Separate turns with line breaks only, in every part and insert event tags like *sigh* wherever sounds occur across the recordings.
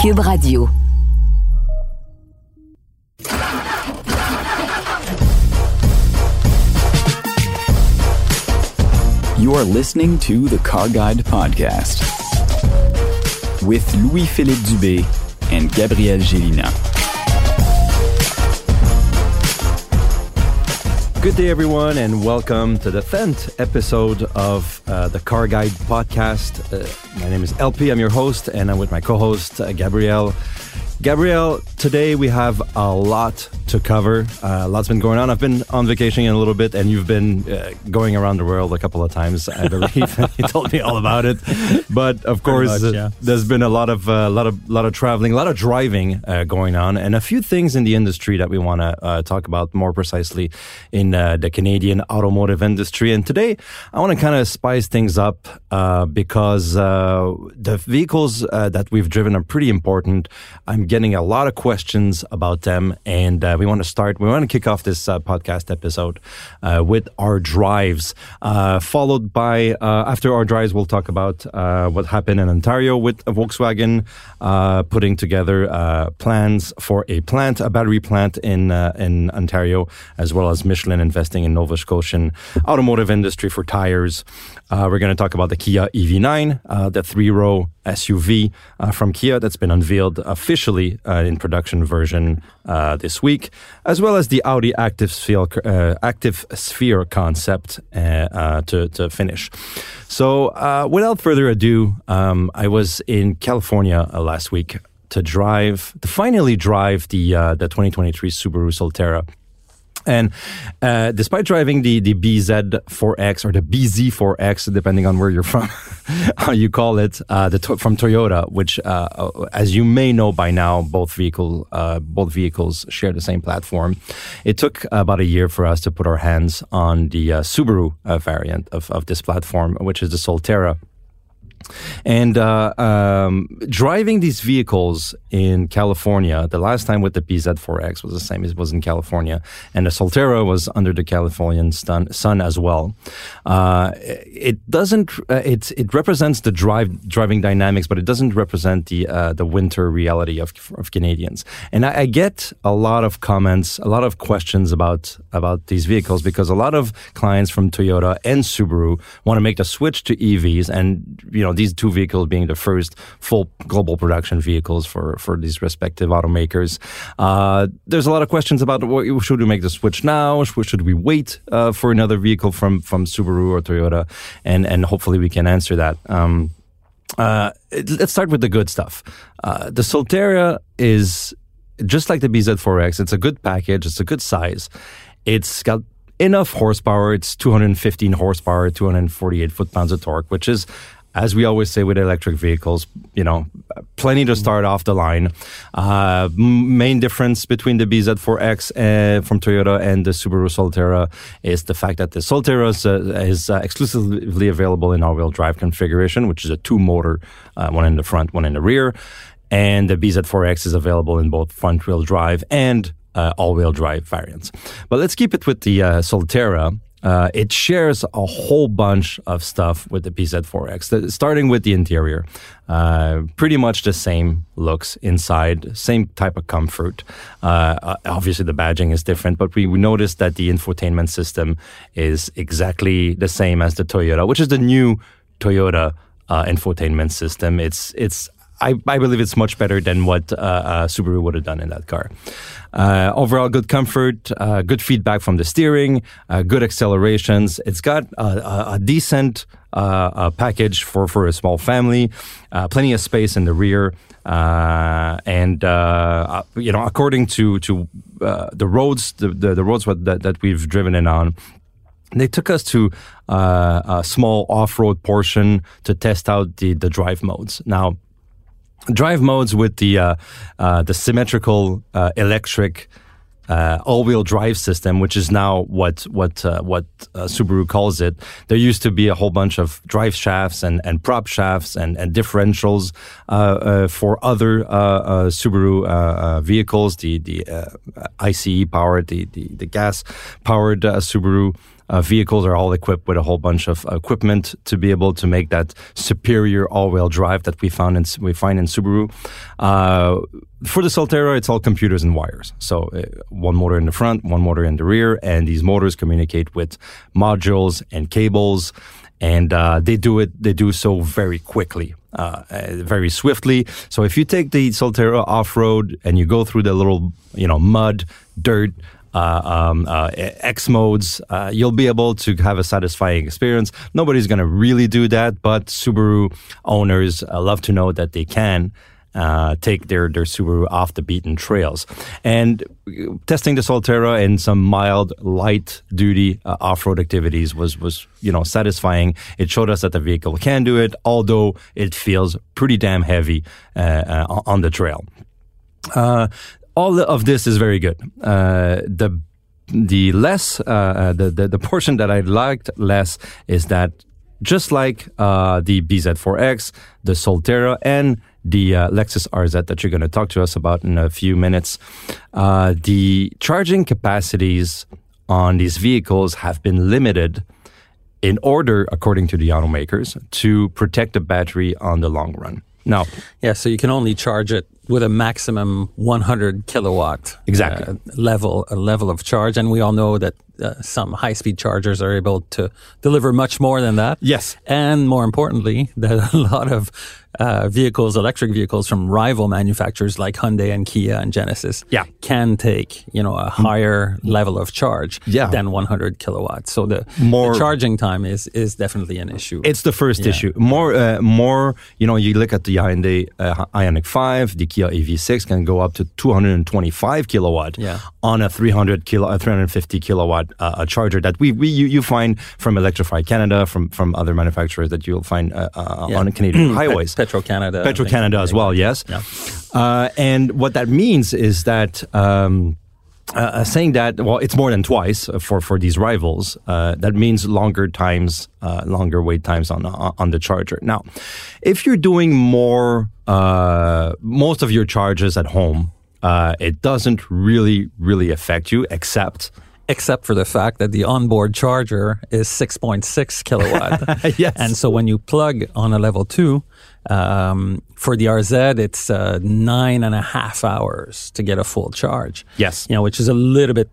Cube Radio.
You are listening to the Car Guide Podcast with Louis-Philippe Dubé and Gabriel Gélina.
Good day, everyone, and welcome to the 10th episode of uh, the Car Guide podcast. Uh, my name is LP, I'm your host, and I'm with my co host, uh, Gabriel. Gabriel, today we have a lot to cover. A Uh, lots been going on. I've been on vacation in a little bit, and you've been uh, going around the world a couple of times. I believe *laughs* you told me all about it. But of course,
much, yeah.
there's been a lot of uh, lot of lot of traveling, a lot of driving uh, going on, and a few things in the industry that we want to uh, talk about more precisely in uh, the Canadian automotive industry. And today, I want to kind of spice things up because the vehicles that we've driven are pretty important. I'm getting a lot of questions about them, and uh, we want to start. We want to kick off this uh, podcast episode uh, with our drives, uh, followed by uh, after our drives, we'll talk about uh, what happened in Ontario with Volkswagen putting together plans for a plant, a battery plant in in Ontario, as well as Michelin investing in Nova Scotian automotive industry for tires. We're going to talk about the Kia EV9, the three-row SUV from Kia that's been unveiled officially uh, in production version uh, this week, as well as the Audi Active Sphere, uh, Active Sphere concept uh, uh, to, to finish. So, uh, without further ado, um, I was in California last week to drive, to finally drive the the 2023 Subaru Solterra. And uh, despite driving the, the BZ4X or the BZ4X, depending on where you're from, *laughs* how you call it, uh, the from Toyota, which, uh, as you may know by now, both vehicle uh, both vehicles share the same platform. It took about a year for us to put our hands on the uh, Subaru uh, variant of, of this platform, which is the Solterra. And uh, um, driving these vehicles in California, the last time with the BZ4X was the same. As it was in California, and the Solterra was under the Californian sun, sun as well. Uh, it doesn't. Uh, it it represents the drive driving dynamics, but it doesn't represent the uh, the winter reality of of Canadians. And I, I get a lot of comments, a lot of questions about about these vehicles because a lot of clients from Toyota and Subaru want to make the switch to EVs, and you know know, these two vehicles being the first full global production vehicles for, for these respective automakers. Uh, there's a lot of questions about what, should we make the switch now? Should we wait uh, for another vehicle from, from Subaru or Toyota? And, and hopefully we can answer that. Um, uh, let's start with the good stuff. Uh, the Solterra is just like the BZ4X. It's a good package. It's a good size. It's got enough horsepower. It's 215 horsepower, 248 foot-pounds of torque, which is as we always say with electric vehicles, you know, plenty to start off the line. Uh, main difference between the BZ4X uh, from Toyota and the Subaru Solterra is the fact that the Solterra is, uh, is uh, exclusively available in all-wheel drive configuration, which is a two-motor, uh, one in the front, one in the rear. And the BZ4X is available in both front-wheel drive and all-wheel drive variants. But let's keep it with the Solterra. Uh, it shares a whole bunch of stuff with the BZ4X, starting with the interior. Uh, pretty much the same looks inside, same type of comfort. Uh, uh obviously, the badging is different, but we, we noticed that the infotainment system is exactly the same as the Toyota, which is the new Toyota uh, infotainment system. It's it's I, I, believe it's much better than what uh, uh, Subaru would have done in that car. Uh, overall, good comfort, uh, good feedback from the steering, uh, good accelerations. It's got a, a decent uh, package for, for a small family, plenty of space in the rear. and you know, according to to the roads, the, the, the roads that, that we've driven in on, they took us to uh, a small off-road portion to test out the, the drive modes. Now, drive modes with the uh, uh, the symmetrical uh, electric uh, all-wheel drive system, which is now what what uh, what uh, Subaru calls it. There used to be a whole bunch of drive shafts and, and prop shafts and, and differentials for other Subaru vehicles, the the ICE powered, the the, the gas powered Subaru uh, vehicles are all equipped with a whole bunch of equipment to be able to make that superior all-wheel drive that we found in we find in Subaru. Uh, for the Solterra, it's all computers and wires. So uh, one motor in the front, one motor in the rear, and these motors communicate with modules and cables, and uh, they do it. They do so very quickly. Uh, uh, very swiftly. So if you take the Solterra off road and you go through the little, you know, mud, dirt, um, uh, X modes, uh, you'll be able to have a satisfying experience. Nobody's going to really do that, but Subaru owners uh, love to know that they can. Uh, take their, their Subaru off the beaten trails. And testing the Solterra in some mild, light duty uh, off road activities was, was, you know, satisfying. It showed us that the vehicle can do it, although it feels pretty damn heavy on the trail all of this is very good. Uh, the the less uh, uh, the, the, the portion that I liked less is that just like uh, the BZ4X, the Solterra, and the uh, Lexus RZ that you're going to talk to us about in a few minutes, uh, the charging capacities on these vehicles have been limited in order, according to the automakers, to protect the battery on the long run. Now,
yeah, so you can only charge it with a maximum 100 kilowatt
exactly.
uh, level a level of charge, and we all know that uh, some high speed chargers are able to deliver much more than that.
Yes,
and more importantly, *laughs* that a lot of uh, vehicles, electric vehicles from rival manufacturers like Hyundai and Kia and Genesis,
yeah.
can take you know a higher level of charge
yeah.
than 100 kilowatts. So the, more, the charging time is is definitely an issue.
It's the first yeah. issue. More uh, more you know you look at the Hyundai uh, Ioniq 5, the Kia EV6 can go up to 225 kilowatt
yeah.
on a 300 kilo, a 350 kilowatt uh, charger that we, we you, you, find from Electrify Canada, from from other manufacturers that you'll find uh, uh, on Canadian *clears throat* highways.
Petro Canada.
Petro Canada as well, yes.
Yeah.
Uh, and what that means is that. Um, uh, saying that well it's more than twice for for these rivals uh, that means longer times uh, longer wait times on on the charger now if you're doing more uh, most of your charges at home uh, it doesn't really really affect you except
except for the fact that the onboard charger is 6.6 kilowatt. *laughs*
yes.
And so when you plug on a level two, um, for the RZ, it's uh, nine and a half hours to get a full charge.
Yes.
You know, which is a little bit,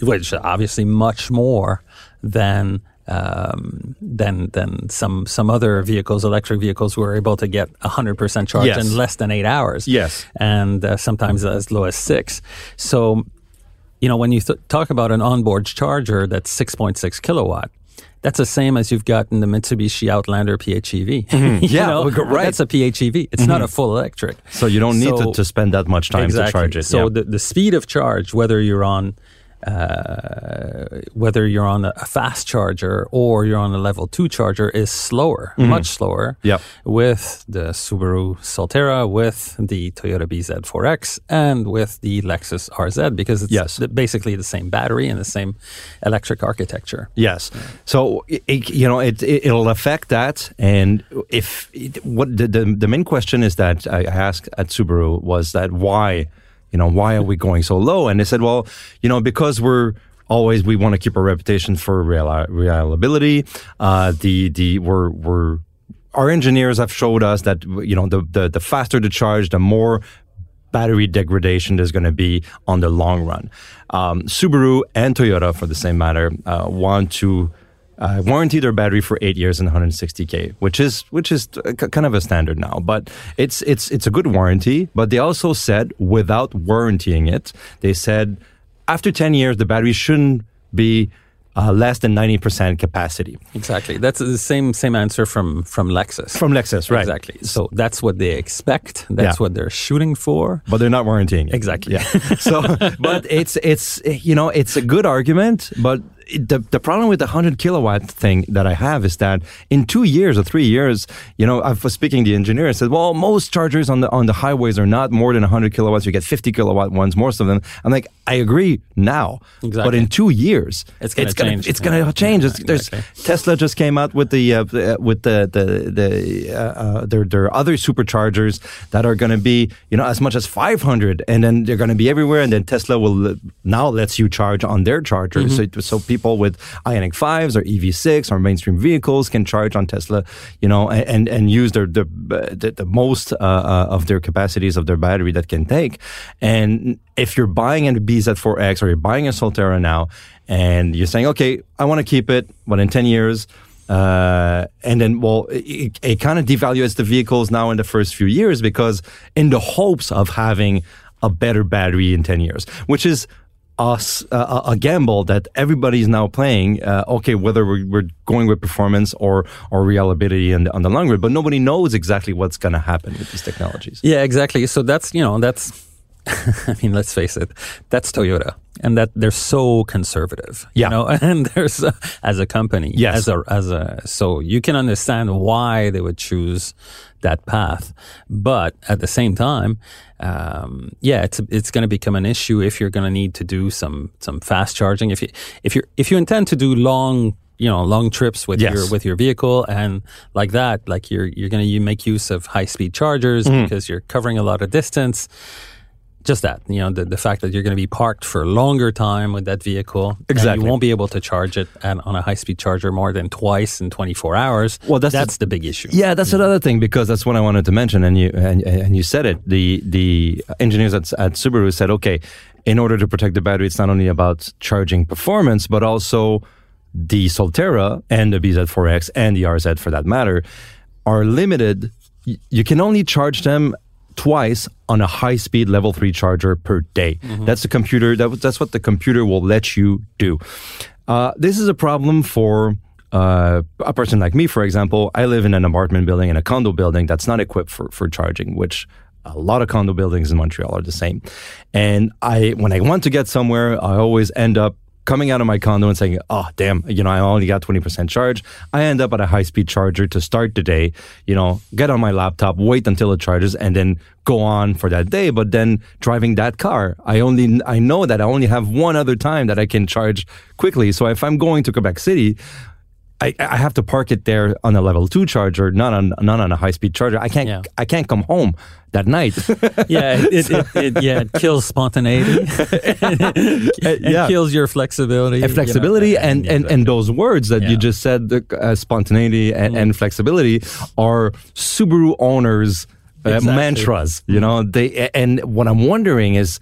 which obviously much more than um, than than some some other vehicles, electric vehicles, were able to get hundred percent charge
yes.
in less than eight hours.
Yes,
and uh, sometimes as low as six. So you know, when you th- talk about an onboard charger that's 6.6 kilowatt, that's the same as you've got in the Mitsubishi Outlander PHEV. *laughs*
Mm-hmm. yeah,
know,
right.
That's a PHEV. It's mm-hmm. not a full electric.
So you don't need so, to, to, spend that much time
exactly.
to charge it.
So
yeah.
the, the speed of charge, whether you're on uh, whether you're on a fast charger or you're on a level two charger is slower, mm-hmm. much slower.
Yep.
With the Subaru Solterra, with the Toyota BZ4X, and with the Lexus RZ because it's
yes.
basically the same battery and the same electric architecture.
Yes. So it, you know it, it will affect that, and if it, what the, the the main question is that I asked at Subaru was that why you know, why are we going so low? And they said, well, you know, because we're always we want to keep our reputation for reliability. Uh, the the we're we're our engineers have showed us that you know the the, the faster the charge, the more battery degradation there's going to be on the long run. Um, Subaru and Toyota, for the same matter, uh, want to uh, warranty their battery for eight years and 160k, which is which is kind of a standard now. But it's it's it's a good warranty. But they also said without warrantying it, they said after 10 years the battery shouldn't be uh, less than 90% capacity.
Exactly. That's the same same answer from from Lexus.
From Lexus, right.
Exactly. So that's what they expect. That's yeah. what they're shooting for.
But they're not warrantying it.
Exactly.
Yeah. so but it's it's you know, it's a good argument, but the, the problem with the 100 kilowatt thing that I have is that in two years or three years, you know, I was speaking to the engineer and said, well, most chargers on the, on the highways are not more than 100 kilowatts. You get 50 kilowatt ones, most of them. I'm like, I agree now, but in two years,
It's gonna
gonna
change.
It's gonna
Yeah.
change.
Yeah, exactly.
Tesla just came out with the uh, with the the the uh, uh, their their other superchargers that are going to be you know as much as 500, and then they're going to be everywhere. And then Tesla will uh, now lets you charge on their chargers,
Mm-hmm.
so so people with Ioniq fives or EV6 or mainstream vehicles can charge on Tesla, you know, and and, use their the the, the most uh, uh, of their capacities of their battery that can take. And if you're buying a BZ4X or you're buying a Solterra now, and you're saying, okay, I want to keep it, but in 10 years, uh, and then, well, it, it kind of devalues the vehicles now in the first few years because in the hopes of having a better battery in 10 years, which is us a gamble that everybody's now playing. Uh, okay, whether we're, we're going with performance or or reliability the, on the long run, but nobody knows exactly what's going to happen with these technologies.
Yeah, exactly. So that's you know that's *laughs* I mean let's face it, that's Toyota, and that they're so conservative.
Yeah.
you know, *laughs* and there's uh, as a company,
Yes.
as a as a so you can understand why they would choose that path, but at the same time. Um, yeah, it's it's going to become an issue if you're going to need to do some some fast charging. If you if you if you intend to do long you know long trips with
Yes.
your with your vehicle and like that like you're you're going to make use of high speed chargers
Mm-hmm.
because you're covering a lot of distance just that you know the, the fact that you're going to be parked for a longer time with that vehicle and
Exactly.
you won't be able to charge it at, on a high speed charger more than twice in 24 hours
Well, that's
that's
the-
the big issue
Yeah, that's mm-hmm. another thing because that's what I wanted to mention, and you and, and you said it. The the engineers at, at Subaru said, okay, in order to protect the battery, it's not only about charging performance, but also the Solterra and the BZ4X and the RZ, for that matter, are limited. You can only charge them twice on a high speed level 3 charger per day. That's the computer that, that's what the computer will let you do. Uh, this is a problem for uh, a person like me, for example. I live in an apartment building in a condo building that's not equipped for, for charging, which a lot of condo buildings in Montreal are the same. And I, when I want to get somewhere, I always end up coming out of my condo and saying, "Oh, damn, you know, I only got twenty percent charge." I end up at a high speed charger to start the day. You know, get on my laptop, wait until it charges, and then go on for that day. But then driving that car, I only I know that I only have one other time that I can charge quickly. So if I'm going to Quebec City. I, I have to park it there on a level two charger, not on not on a high speed charger. I can't
Yeah.
I can't come home that night. *laughs*
yeah it, it, it, it, yeah it kills spontaneity *laughs* it
yeah.
kills your flexibility
and
you know,
flexibility and, and, and those words that you just said, the, uh, spontaneity and, and flexibility, are Subaru owners' uh,
Exactly.
mantras. You know, they and what I'm wondering is,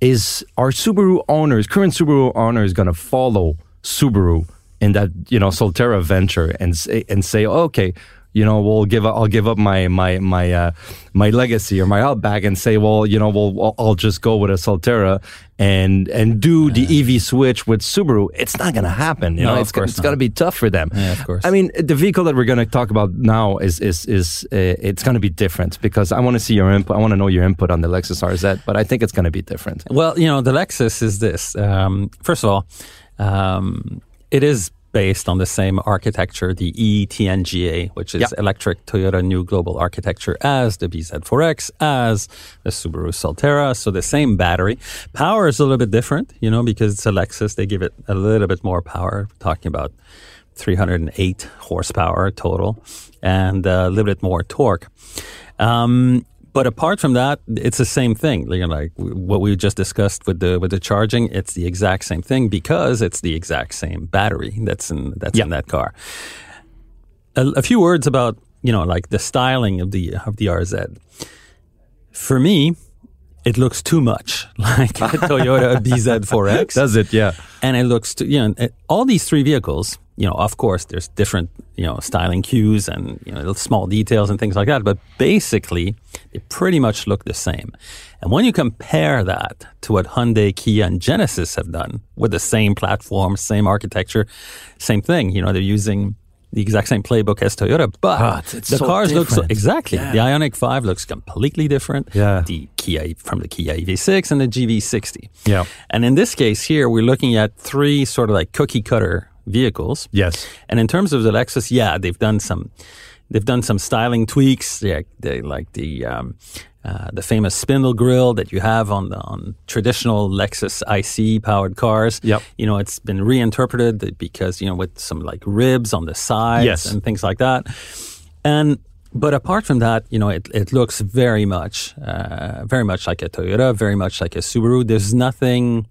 is are Subaru owners, current Subaru owners, going to follow Subaru in that you know Solterra venture and say, and say, okay. You know, we'll give. Up, I'll give up my my my uh, my Legacy or my Outback and say, well, you know, we'll I'll- just go with a Solterra and and do the EV switch with Subaru. It's not going to happen. You
No,
know,
of
it's it's going to be tough for them.
Yeah, of course.
I mean, the vehicle that we're going to talk about now is is is uh, it's going to be different because I want to see your input. I want to know your input on the Lexus RZ, but I think it's going to be different.
Well, you know, the Lexus is this. Um, first of all, um, it is based on the same architecture, the ETNGA, which is
Yeah.
Electric Toyota New Global Architecture, as the BZ4X, as the Subaru Solterra. So the same battery. Power is a little bit different, you know, because it's a Lexus. They give it a little bit more power, talking about 308 horsepower total and a little bit more torque. Um, but apart from that, it's the same thing. You know, like what we just discussed with the with the charging, it's the exact same thing because it's the exact same battery that's in that's in that car. A, a few words about you know like the styling of the of the RZ. For me, it looks too much *laughs* like a *laughs* Toyota BZ4X
Does it? Yeah.
and it looks to you know all these three vehicles you know of course there's different you know styling cues and you know little small details and things like that but basically they pretty much look the same and when you compare that to what Hyundai, Kia and Genesis have done with the same platform same architecture same thing you know they're using the exact same playbook as Toyota, but
Ah,
the
so
cars look so,
different.
exactly. The Ioniq Five looks completely different.
Yeah.
The Kia from the Kia EV6 and the GV60.
Yeah.
And in this case here, we're looking at three sort of like cookie cutter vehicles.
Yes.
And in terms of the Lexus, yeah, they've done some they've done some styling tweaks. Yeah, they like the um, uh, the famous spindle grill that you have on the, on traditional Lexus IC powered cars.
Yep.
You know, it's been reinterpreted because you know with some like ribs on the sides
Yes.
and things like that. And but apart from that, you know, it, it looks very much, uh, very much like a Toyota, very much like a Subaru. There's nothing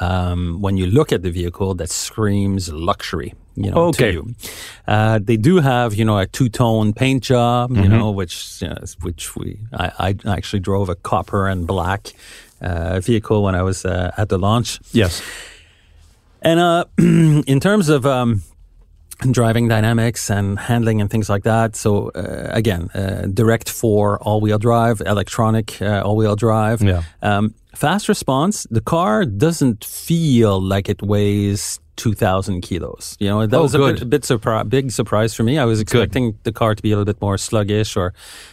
um, when you look at the vehicle that screams luxury. You know,
Okay.
to you. Uh, they do have, you know, a two-tone paint job, you know, which you know, which we I, I actually drove a copper and black uh, vehicle when I was uh, at the launch.
Yes.
And uh, *clears throat* in terms of um, driving dynamics and handling and things like that, so uh, again, uh, Direct 4 all-wheel drive, electronic uh, all-wheel drive.
Yeah.
Um, fast response. The car doesn't feel like it weighs. 2,000 kilos. You know, that
Oh,
was a
good.
bit, a bit surpri- big surprise for me. I was expecting the car to be a little bit more sluggish or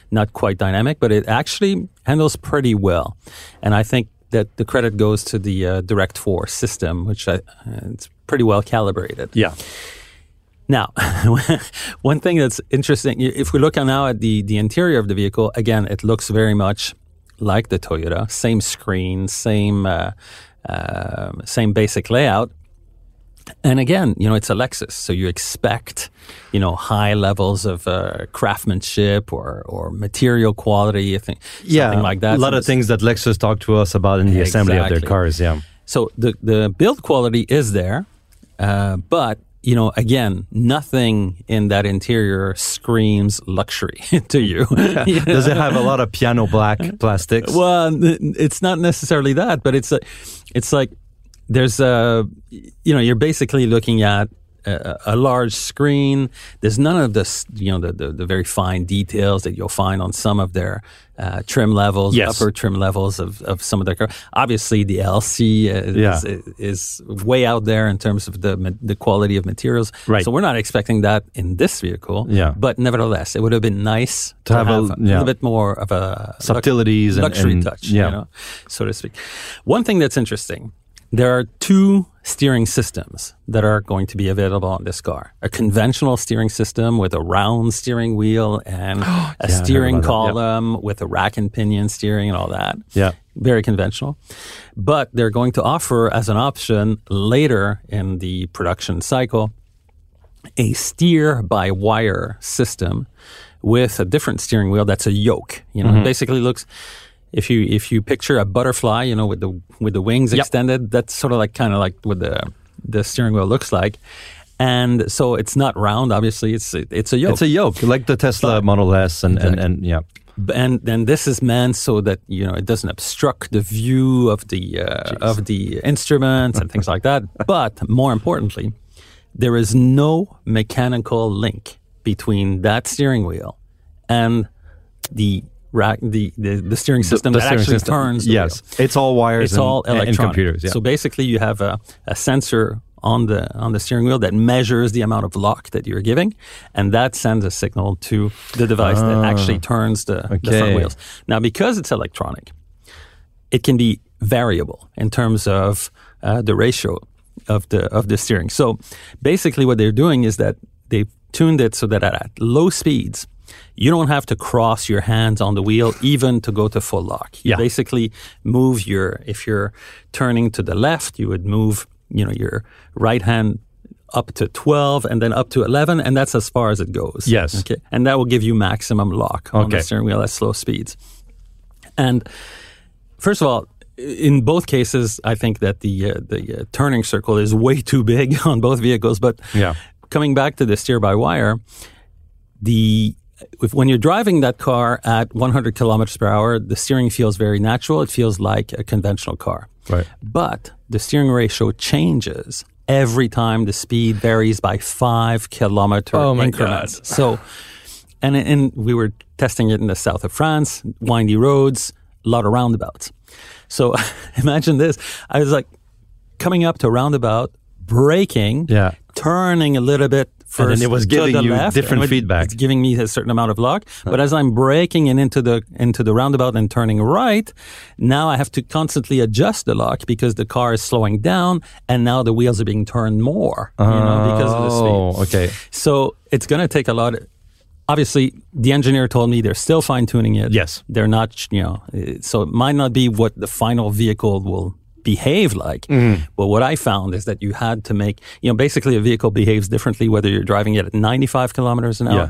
not quite dynamic, but it actually handles pretty well. And I think that the credit goes to the uh, Direct 4 system, which I, uh, it's pretty well calibrated.
Yeah.
Now, *laughs* one thing that's interesting, if we look now at the, the interior of the vehicle, again, it looks very much like the Toyota. Same screen, same, uh, uh, same basic layout. And again, you know, it's a Lexus, so you expect, you know, high levels of uh, craftsmanship or, or material quality, I think,
Yeah.
something like that.
A lot
So
of things that Lexus talked to us about in the assembly of their cars. Yeah.
So the the build quality is there, uh, but you know, again, nothing in that interior screams luxury *laughs* to you. You *laughs* know?
Does it have a lot of piano black *laughs* plastics?
Well, it's not necessarily that, but it's a, it's like there's a, you know, you're basically looking at a, a large screen. There's none of this, you know, the, the, the very fine details that you'll find on some of their uh, trim levels,
Yes.
upper trim levels of, of some of their cars. Obviously, the LC is,
Yeah.
is, is way out there in terms of the the quality of materials.
Right.
So we're not expecting that in this vehicle.
Yeah.
But nevertheless, it would have been nice to,
have
have,
a- yeah.
little bit more of a
Subtleties and-
luxury
and-
touch,
yeah.
you know, so to speak. One thing that's interesting, there are two steering systems that are going to be available on this car. A conventional steering system with a round steering wheel and *gasps* a
heard
steering
yeah.
column with a rack and pinion steering and all that.
Yeah.
Very conventional. But they're going to offer as an option later in the production cycle a steer by wire system with a different steering wheel that's a yoke. You know, it basically looks if you if you picture a butterfly, you know, with the with the wings
Yep.
extended, that's sort of like kind of like what the the steering wheel looks like. And so it's not round, obviously. It's it's a yoke.
It's a yoke, like the Tesla Model S, and, and, and yeah.
and then this is meant so that you know it doesn't obstruct the view of the uh, of the instruments and things like that. *laughs* But more importantly, there is no mechanical link between that steering wheel and the rack, the the, the steering system
The
that
steering
actually
system.
turns. The
Yes,
wheel.
it's all wires.
It's
and,
all electronic.
and computers. Yeah.
So basically, you have a, a sensor on the on the steering wheel that measures the amount of lock that you're giving, and that sends a signal to the device that actually turns the, the
Ah.
Front wheels. Now, because it's electronic, it can be variable in terms of uh, the ratio of the of the steering. So basically, what they're doing is that they've tuned it so that at low speeds. You don't have to cross your hands on the wheel even to go to full lock. You
Yeah.
basically move your if you're turning to the left, you would move, you know, your right hand up to 12 and then up to 11 and that's as far as it goes.
Yes.
Okay. And that will give you maximum lock on
Okay.
the steering wheel at slow speeds. And first of all, in both cases, I think that the uh, the uh, turning circle is way too big *laughs* on both vehicles. But
Yeah.
coming back to the steer by wire, the if, when you're driving that car at 100 kilometers per hour, the steering feels very natural. It feels like a conventional car.
Right.
But the steering ratio changes every time the speed varies by five kilometer
Oh my
increments.
God.
So, and and we were testing it in the south of France, windy roads, a lot of roundabouts. So *laughs* imagine this: I was like coming up to a roundabout, braking,
Yeah.
turning a little bit.
And
First
then it was giving you
left,
different
it-
feedback.
It's giving me a certain amount of lock. But as I'm braking and into the into the roundabout and turning right, now I have to constantly adjust the lock because the car is slowing down, and now the wheels are being turned more, you know, because of the oh, speed.
Oh, okay.
So it's going to take a lot obviously, the engineer told me they're still fine tuning it.
Yes.
they're not. You know, so it might not be what the final vehicle will behave like.
Mm-hmm.
But what I found is that you had to make. You know, basically, a vehicle behaves differently whether you're driving it at 95 kilometers an hour,
Yeah.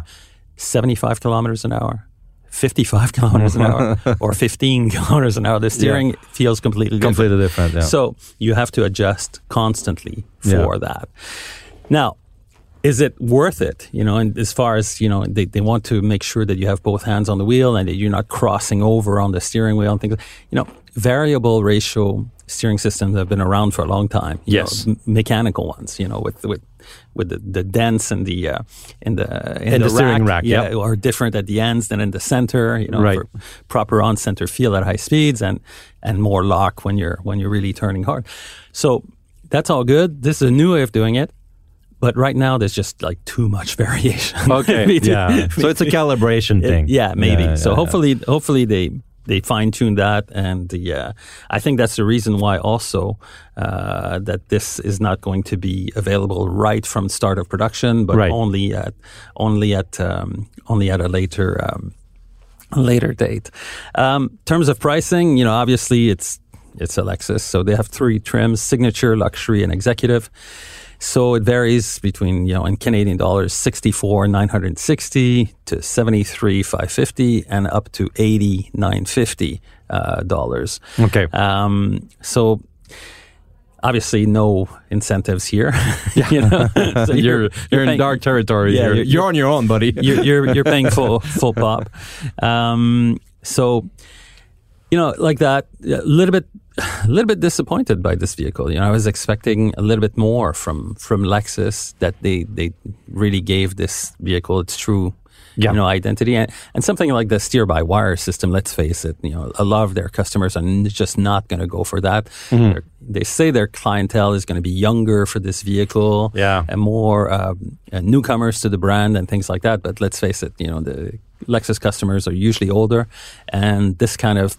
75 kilometers an hour. 55 *laughs* kilometers an hour *laughs* or 15 *laughs* kilometers an hour. The steering feels completely different.
Completely different. Yeah.
So you have to adjust constantly for that. Now, is it worth it? You know, and as far as, you know, they, they want to make sure that you have both hands on the wheel and that you're not crossing over on the steering wheel and things. You know, variable ratio steering systems have been around for a long time. you
Yes.
know, m- mechanical ones, you know, with, with, with the, the dents and the, uh, in the, in
And the steering rack,
yeah,
yep.
are different at the ends than in the center, you know,
Right.
for proper on center feel at high speeds and, and more lock when you're, when you're really turning hard. So that's all good. This is a new way of doing it. But right now, there's just like too much *laughs* variation.
okay. *laughs* yeah. So it's a calibration thing.
yeah, maybe.
Yeah,
so
yeah,
hopefully, hopefully they they fine tune that, and the uh, I think that's the reason why also uh, that this is not going to be available right from start of production, but
Right.
only at only at um, only at a later. Um, later date. Um, terms of pricing, you know, obviously it's it's a Lexus, so they have three trims: signature, luxury, and executive. So it varies between, you know, in Canadian dollars, 64, 960 to 73, 550 and up to 80, 950 uh, dollars.
Okay.
Um, so obviously no incentives here. *laughs* you know? *laughs* So
you're, you're, in
paying-
dark territory.
Yeah,
you're,
you're-
you're on your own, buddy. *laughs*
you're, you're, you're paying full, full pop. Um, so, you know, like that, a little bit, *sighs* a little bit disappointed by this vehicle. You know, I was expecting a little bit more from, from Lexus that they, they really gave this vehicle its true,
Yeah.
you know, identity and, and something like the steer by wire system. Let's face it, you know, a lot of their customers are just not going to go for that.
Mm-hmm.
They're- say their clientele is going to be younger for this vehicle
Yeah.
and more um, uh, newcomers to the brand and things like that. But let's face it, you know, the Lexus customers are usually older, and this kind of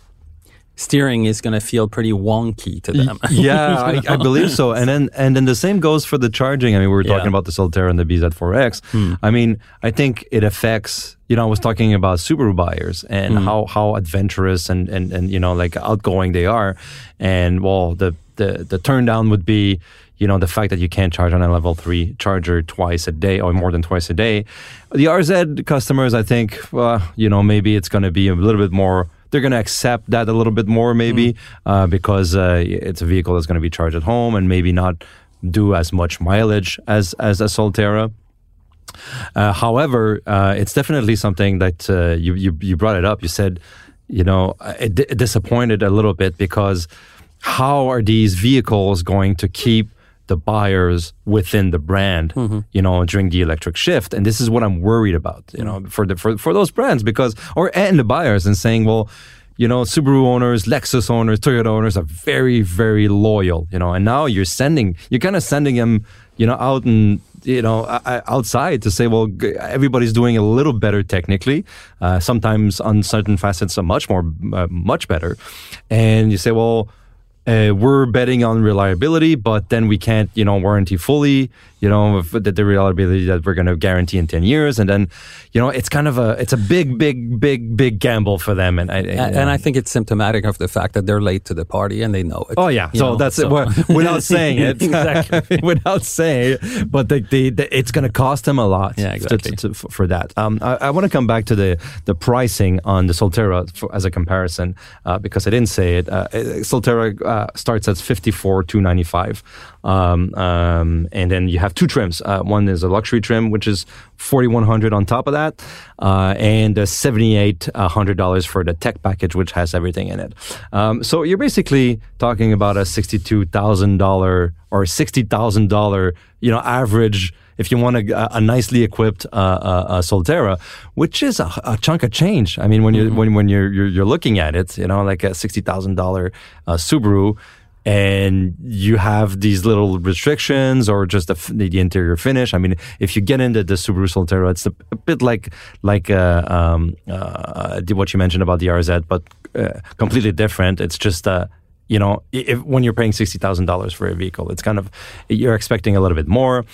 steering is going to feel pretty wonky to them.
yeah, *laughs* I, I believe so. And then and then the same goes for the charging. I mean, we were talking
Yeah.
about the Solterra and the BZ4X. Hmm. I mean, I think it affects. You know, I was talking about Subaru buyers and hmm. how how adventurous and and and you know like outgoing they are, and well, the the the turn down would be. You know the fact that you can't charge on a level three charger twice a day or more than twice a day. The RZ customers, I think, well, you know, maybe it's going to be a little bit more they're going to accept that a little bit more maybe uh, because uh, it's a vehicle that's going to be charged at home and maybe not do as much mileage as as a Solterra. Uh, however, uh, it's definitely something that uh, you, you you brought it up. You said, you know, it, it disappointed a little bit because how are these vehicles going to keep the buyers within the brand, you know, during the electric shift? And this is what I'm worried about, you know, for the for for those brands because or and the buyers and saying, well. You know, Subaru owners, Lexus owners, Toyota owners are very, very loyal. You know, and now you're sending, you're kind of sending them, you know, out and you know outside to say, well, everybody's doing a little better technically. Uh, sometimes on certain facets, are much more, uh, much better. And you say, well, uh, we're betting on reliability, but then we can't, you know, warranty fully, you know, the, the reliability that we're going to guarantee in 10 years. And then, you know, it's kind of a, it's a big, big, big, big gamble for them. And I,
and, and I think it's symptomatic of the fact that they're late to the party and they know it.
Oh yeah, so
know,
that's
so-
it. Without *laughs* saying it,
Exactly. *laughs*
without saying, it. but the, the, the, it's going to cost them a lot.
Yeah,
to-
exactly.
to- to- for that. Um, I, I want to come back to the the pricing on the Solterra for, as a comparison uh, because I didn't say it. Uh, Solterra uh, starts at fifty four two ninety five, um, um, and then you have two trims. Uh, one is a luxury trim, which is forty one hundred on top of that, uh, and seventy eight hundred dollars for the tech package, which has everything in it. Um, so you're basically talking about a sixty two thousand dollar or sixty thousand dollar, you know, average if you want a, a nicely equipped uh, uh, uh, Solterra, which is a, a chunk of change. I mean, when you when when you're, you're you're looking at it, you know, like a sixty thousand dollar Subaru, and you have these little restrictions or just the, the interior finish. I mean, if you get into the Subaru Solterra, it's a, a bit like like uh, um, uh, what you mentioned about the RZ, but uh, completely different. It's just uh, you know, if, when you're paying sixty thousand dollars for a vehicle, it's kind of you're expecting a little bit more,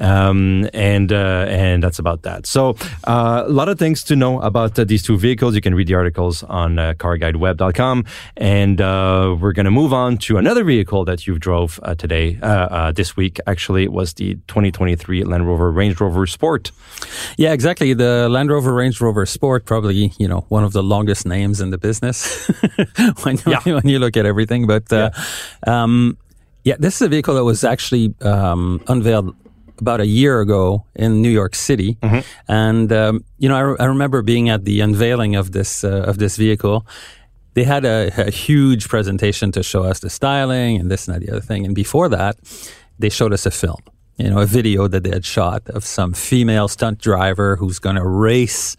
um, and uh, and that's about that. So uh, a lot of things to know about uh, these two vehicles. You can read the articles on uh, CarGuideWeb.com, and uh, we're going to move on to another vehicle that you drove uh, today, uh, this week. Actually, it was the 2023 Land Rover Range Rover Sport.
Yeah, exactly. The Land Rover Range Rover Sport, probably you know one of the longest names in the business *laughs* when, yeah. when you look at everything. But uh, yeah. Um, yeah. this is a vehicle that was actually um, unveiled about a year ago in New York City, mm-hmm. and um, you know I, re- I, remember being at the unveiling of this uh, of this vehicle. They had a, a, huge presentation to show us the styling and this and that, the other thing. And before that, they showed us a film you know, a video that they had shot of some female stunt driver who's going to race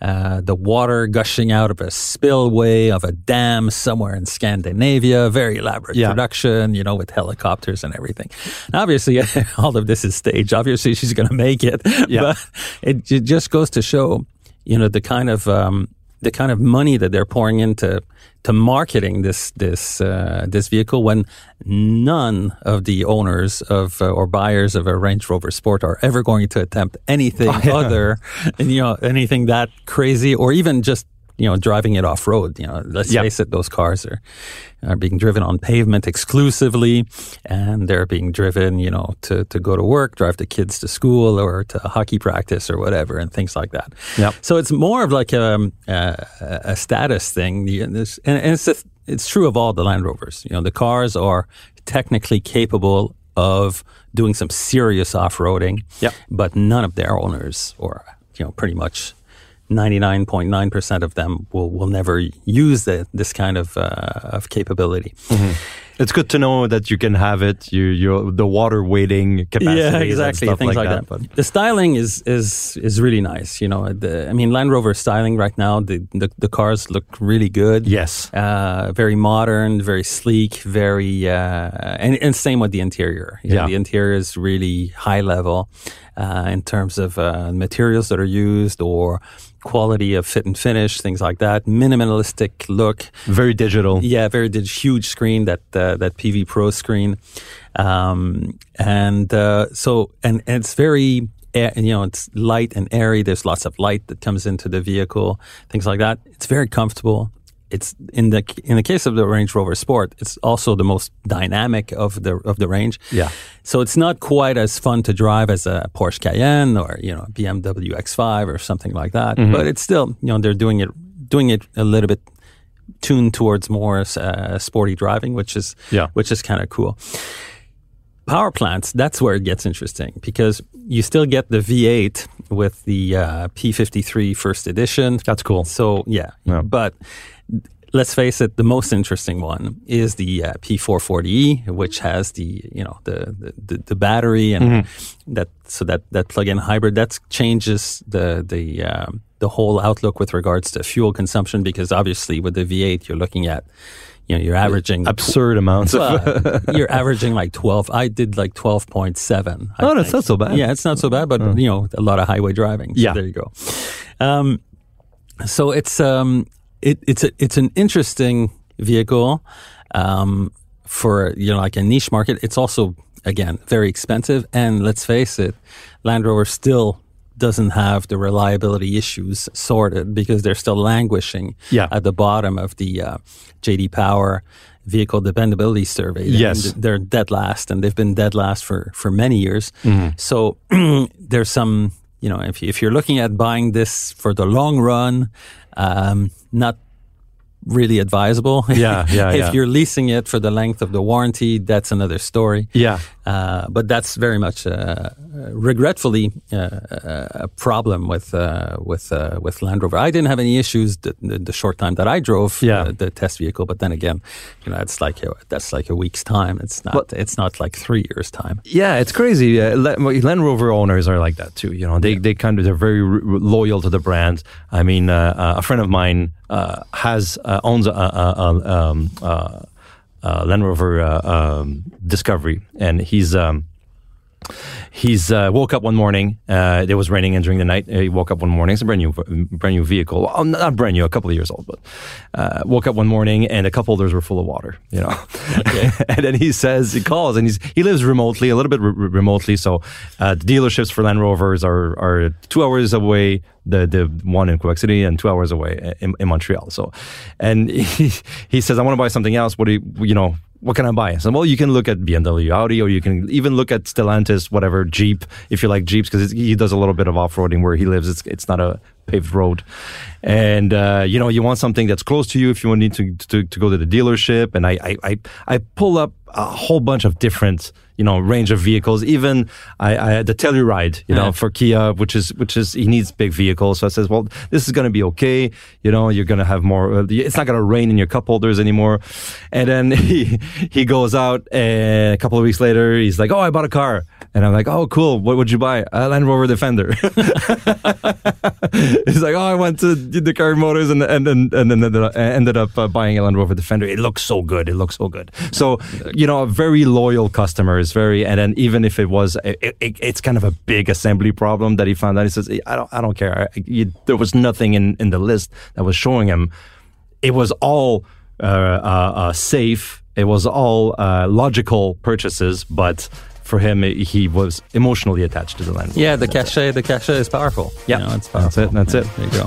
uh, the water gushing out of a spillway of a dam somewhere in Scandinavia. Very elaborate yeah. production, you know, with helicopters and everything. obviously, *laughs* all of this is staged. Obviously, she's going to make it. Yeah. *laughs* But it, it, just goes to show, you know, the kind of um, the kind of money that they're pouring into to marketing this this uh, this vehicle when none of the owners of uh, or buyers of a Range Rover Sport are ever going to attempt anything oh, yeah. other, and, you know, anything that crazy or even just you know, driving it off road. You know, let's yep. face it, those cars are are being driven on pavement exclusively, and they're being driven, you know, to to go to work, drive the kids to school or to hockey practice or whatever, and things like that.
Yep.
So it's more of like um, a a, a status thing, and, it's a, it's true of all the Land Rovers. You know, the cars are technically capable of doing some serious off roading,
yep.
but none of their owners, or you know, pretty much 99.9% of them will, will never use the, this kind of, uh, of capability.
Mm-hmm. It's good to know that you can have it. You, you the water weighting capacity.
Yeah, exactly. Things like, like that. that. The styling is is is really nice. You know, the, I mean, Land Rover styling right now. The, the, the cars look really good.
Yes.
Uh, very modern, very sleek, very uh, and, and same with the interior. You yeah. Know, the interior is really high level uh, in terms of uh, materials that are used or quality of fit and finish, things like that. Minimalistic look,
very digital.
Yeah, very dig- huge screen that uh, that Pivi Pro screen, um, and uh, so and, and it's very you know, it's light and airy. There's lots of light that comes into the vehicle, things like that. It's very comfortable it's in the in the case of the Range Rover Sport, it's also the most dynamic of the of the range.
Yeah.
So it's not quite as fun to drive as a Porsche Cayenne or you know BMW X5 or something like that. Mm-hmm. But it's still you know they're doing it doing it a little bit tuned towards more uh, sporty driving, which is
yeah.
which is kind of cool. Power plants, that's where it gets interesting because you still get the V8 with the uh, P53 first edition.
That's cool.
So yeah, yeah. but let's face it, the most interesting one is the uh, P440e, which has the you know the the, the battery and mm-hmm. that so that that plug-in hybrid that changes the the um, the whole outlook with regards to fuel consumption because obviously with the V8 you're looking at you know you're averaging
absurd amounts of *laughs*
you're averaging like 12 i did like 12.7
oh that's not so bad
yeah it's not so bad but uh. you know a lot of highway driving so
yeah
there you go um, so it's um, it, it's a, it's an interesting vehicle um, for you know like a niche market. It's also again very expensive, and let's face it, Land Rover still doesn't have the reliability issues sorted because they're still languishing
yeah.
at the bottom of the uh, JD Power vehicle dependability survey.
Yes,
they're dead last, and they've been dead last for for many years.
Mm-hmm.
So *clears throat* there's some you know if if you're looking at buying this for the long run um, not really advisable.
Yeah, yeah. *laughs*
if
yeah.
you're leasing it for the length of the warranty, that's another story.
Yeah.
Uh, but that's very much, uh, regretfully, uh, a problem with uh, with uh, with Land Rover. I didn't have any issues the, the, the short time that I drove
yeah.
Uh, the test vehicle, but then again, you know, it's like a, that's like a week's time. It's not. But, it's not like three years time.
Yeah, it's crazy. Land Rover owners are like that too. You know, they yeah. they kind of they're very loyal to the brand. I mean, a friend of mine has owns a, a, a um, uh, Land Rover uh, um, Discovery, and he's um, he's uh, woke up one morning. Uh, it was raining, and during the night, he woke up one morning. It's a brand new, brand new vehicle. Well, not brand new, a couple of years old, but uh, woke up one morning, and the cup holders were full of water. You know,
Okay. *laughs*
and then he says he calls, and he's he lives remotely, a little bit re- remotely. So uh, the dealerships for Land Rovers are are two hours away. The the one in Quebec City and two hours away in, in Montreal. So, and *laughs* he he says, I want to buy something else. What do you you know? What can I buy? Said, well, you can look at BMW, Audi, or you can even look at Stellantis, whatever Jeep, if you like Jeeps, because he does a little bit of off roading where he lives. It's it's not a paved road, and uh, you know you want something that's close to you if you need to to, to go to the dealership. And I, I I I pull up a whole bunch of different you know range of vehicles. Even I, I had the Telluride, you know, for Kia, which is which is he needs big vehicles. So I says, well, this is going to be okay. You know, you're going to have more. Uh, it's not going to rain in your cup holders anymore. And then *laughs* he he goes out, and a couple of weeks later, he's like, oh, I bought a car, and I'm like, oh, cool. What would you buy? A Land Rover Defender. *laughs* he's like, oh, I went to the car motors, and and and, and then ended up, uh, buying a Land Rover Defender. It looks so good. It looks so good. So you know, a very loyal customers, very, and then even if it was, it, it, it's kind of a big assembly problem that he found out. He says, I don't, I don't care. I, you, there was nothing in in the list that was showing him. It was all uh, uh, uh, safe. It was all uh, logical purchases, but for him, he was emotionally attached to the land.
Yeah, the cachet, the cachet is powerful.
Yeah,
You know, it's
that's it, that's
Yeah,
it.
There you go.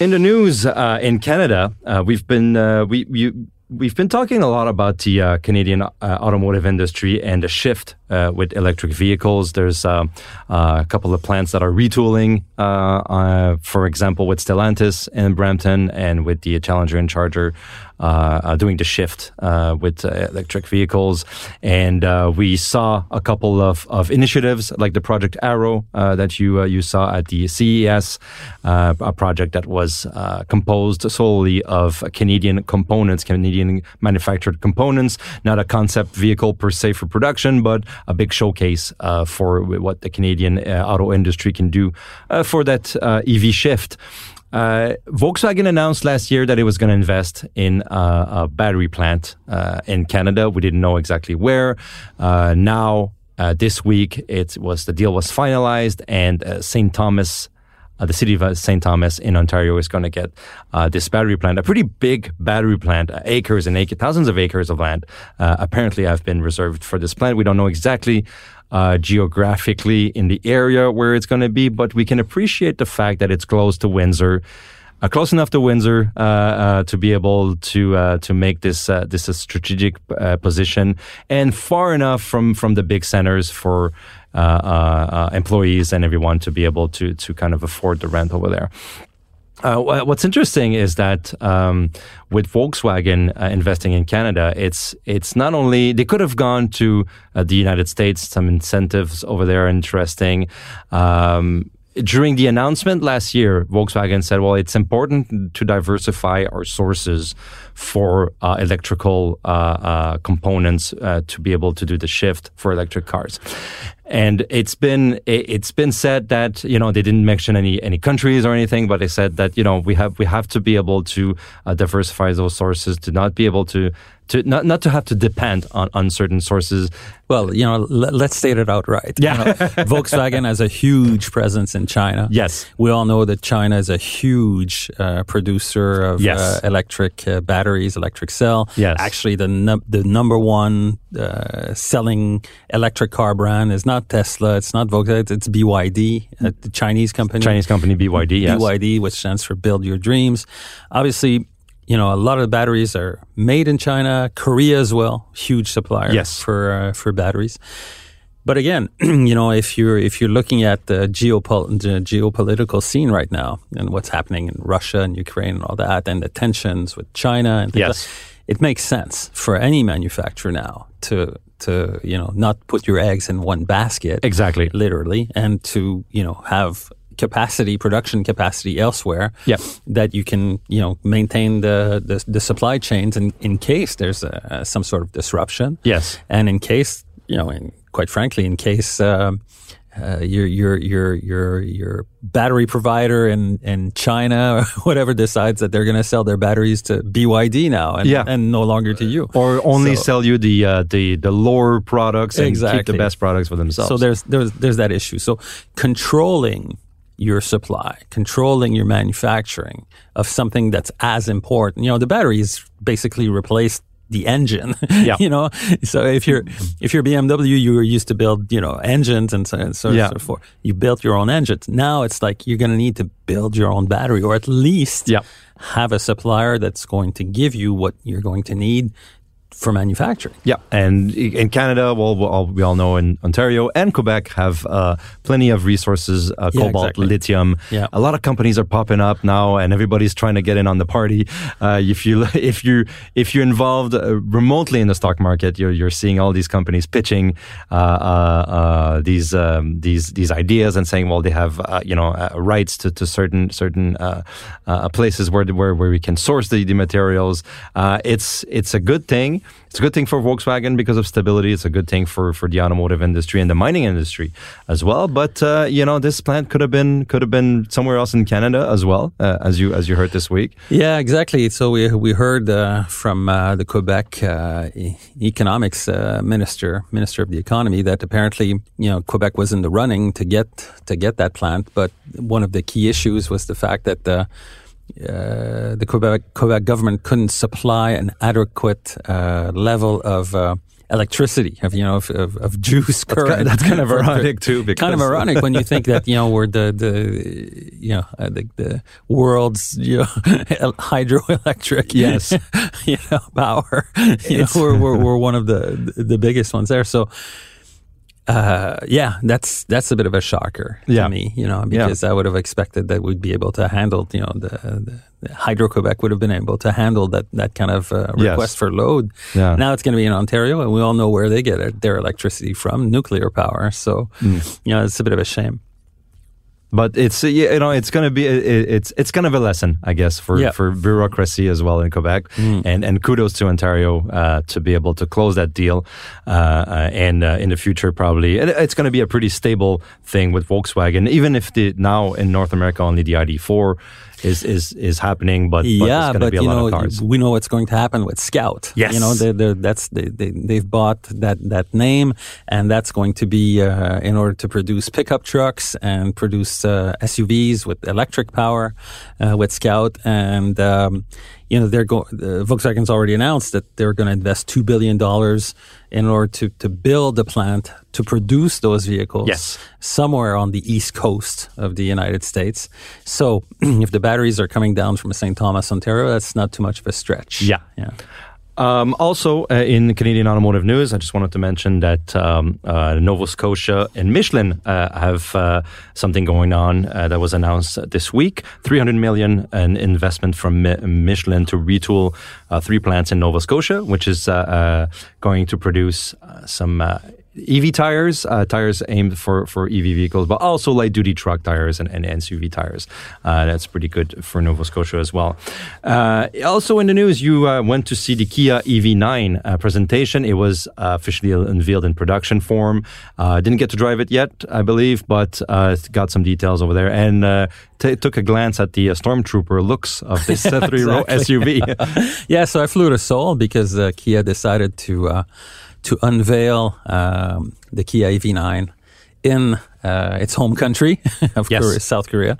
In the news uh, in Canada, uh, we've been uh, we you, we've been talking a lot about the uh, Canadian uh, automotive industry and the shift uh, with electric vehicles. There's uh, uh, a couple of plants that are retooling, uh, for example, with Stellantis in Brampton and with the Challenger and Charger. Uh, doing the shift uh, with uh, electric vehicles, and uh, we saw a couple of, of initiatives like the Project Arrow uh, that you uh, you saw at the CES, a project that was composed solely of Canadian components, Canadian manufactured components, not a concept vehicle per se for production, but a big showcase for what the Canadian auto industry can do for that EV shift. Uh, Volkswagen announced last year that it was going to invest in uh, a battery plant uh, in Canada. We didn't know exactly where. Uh, now, uh, this week, it was the deal was finalized, and uh, St. Thomas. Uh, the city of St. Thomas in Ontario is going to get uh, this battery plant, a pretty big battery plant, uh, acres and acres, thousands of acres of land. Uh, apparently, have been reserved for this plant. We don't know exactly uh, geographically in the area where it's going to be, but we can appreciate the fact that it's close to Windsor. Close enough to Windsor uh, uh, to be able to uh, to make this uh, this a strategic uh, position, and far enough from from the big centers for employees and everyone to be able to to kind of afford the rent over there. Uh, what's interesting is that um, with Volkswagen uh, investing in Canada, it's it's not only they could have gone to uh, the United States, some incentives over there, are interesting. Um, during the announcement last year, Volkswagen said, "Well, it's important to diversify our sources for uh, electrical uh, uh, components uh, to be able to do the shift for electric cars." And it's been it- it's been said that you know they didn't mention any any countries or anything, but they said that you know we have we have to be able to uh, diversify those sources to not be able to to not not to have to depend on on certain sources.
Well, you know, let, let's state it outright.
Yeah.
You know, *laughs* Volkswagen has a huge presence in China.
Yes.
We all know that China is a huge uh, producer of
Yes.
uh, electric uh, batteries, electric cell.
Yes.
Actually, the num- the number one uh, selling electric car brand is not Tesla. It's not Volkswagen. It's BYD, uh, the Chinese company.
Chinese company BYD, yes.
BYD, which stands for Build Your Dreams. Obviously, you know, a lot of the batteries are made in China, Korea as well, huge supplier
Yes.
for uh, for batteries. But again, *clears throat* you know, if you're if you're looking at the, geopol- the geopolitical scene right now and what's happening in Russia and Ukraine and all that, and the tensions with China and things
Yes.
like- it makes sense for any manufacturer now to to you know not put your eggs in one basket
Exactly.
literally, and to you know have capacity, production capacity elsewhere.
Yep.
That you can you know maintain the the, the supply chains in, in case there's a, some sort of disruption.
Yes.
And in case you know, in, quite frankly, in case. Uh, uh, your your your your your battery provider in in China *laughs* or whatever decides that they're going to sell their batteries to BYD now and,
Yeah.
and no longer to you.
or only
So-
sell you the uh, the the lower products and keep the best products for themselves.
So there's there's there's that issue. So controlling your supply, controlling your manufacturing of something that's as important. You know, the batteries basically replaced the engine. *laughs*
Yeah.
you know, so if you're if you're BMW, you were used to build you know engines and so and so,
Yeah.
so forth. You built your own engines. Now it's like you're going to need to build your own battery, or at least
Yeah.
have a supplier that's going to give you what you're going to need for manufacturing.
Yeah, and in Canada, well, we all, we all know in Ontario and Quebec have uh, plenty of resources: uh,
Yeah,
cobalt,
exactly.
lithium.
Yeah.
a lot of companies are popping up now, and everybody's trying to get in on the party. Uh, if you *laughs* if you if you're involved uh, remotely in the stock market, you're you're seeing all these companies pitching uh, uh, uh, these um, these these ideas and saying, well, they have uh, you know uh, rights to, to certain certain uh, uh, places where where where we can source the, the materials. Uh, it's it's a good thing. It's a good thing for Volkswagen because of stability. It's a good thing for, for the automotive industry and the mining industry as well. But uh, you know, this plant could have been could have been somewhere else in Canada as well, uh, as you as you heard this week.
Yeah, exactly. So we we heard uh, from uh, the Quebec uh, e- economics uh, minister, minister of the economy, that apparently you know Quebec was in the running to get to get that plant, but one of the key issues was the fact that uh, the Quebec Quebec government couldn't supply an adequate uh, level of uh, electricity of you know of, of, of juice current.
that's kind of
for- *laughs*
ironic, too,
Kind of ironic when you think that you know we're the the you know uh, the, the world's you know *laughs* hydroelectric *laughs*
Yes.
you know power. You know, we're, we're we're one of the the biggest ones there. So. Uh, yeah, that's that's a bit of a shocker
Yeah.
to me, you know,
Yeah.
because I would have expected that we'd be able to handle, you know, the, the Hydro Quebec would have been able to handle that that kind of uh,
Yes.
request for load.
Yeah.
Now it's going to be in Ontario, and we all know where they get it, their electricity from, nuclear power. So,
Mm.
you know, it's a bit of a shame.
But it's uh, you know it's gonna be it's it's kind of a lesson, I guess, for
Yeah.
for bureaucracy as well in Quebec. And and kudos to Ontario uh, to be able to close that deal, uh, uh, and uh, in the future probably it's going to be a pretty stable thing with Volkswagen, even if the now in North America only the ID4 is is is happening, but, but
yeah,
there's going to
but
be a
you
lot
know, we know what's going to happen with Scout.
Yes.
you know, they they that's they, they they've bought that that name, and that's going to be uh, in order to produce pickup trucks and produce uh, SUVs with electric power uh, with Scout, and um, you know they're going. Uh, Volkswagen's already announced that they're going to invest two billion dollars in order to to build a plant to produce those vehicles
Yes.
somewhere on the east coast of the United States. So *clears throat* if the batteries are coming down from St. Thomas, Ontario, that's not too much of a stretch.
Yeah.
Yeah.
Um, also, uh, in Canadian automotive news, I just wanted to mention that um, uh, Nova Scotia and Michelin uh, have uh, something going on uh, that was announced this week. 300 million an investment from Mi- Michelin to retool uh, three plants in Nova Scotia, which is going to produce some. EV tires, uh, tires aimed for, for EV vehicles, but also light duty truck tires and, and SUV tires. Uh, that's pretty good for Nova Scotia as well. Uh, also in the news, you uh, went to see the Kia EV9 uh, presentation. It was uh, officially unveiled in production form. Uh, didn't get to drive it yet, I believe, but uh, got some details over there and uh, t- took a glance at the uh, Stormtrooper looks of this *laughs* uh, three-row SUV. *laughs*
Yeah, so I flew to Seoul because uh, Kia decided to uh, to unveil um, the Kia EV9 in uh, its home country *laughs* of
Yes.
Korea, South Korea,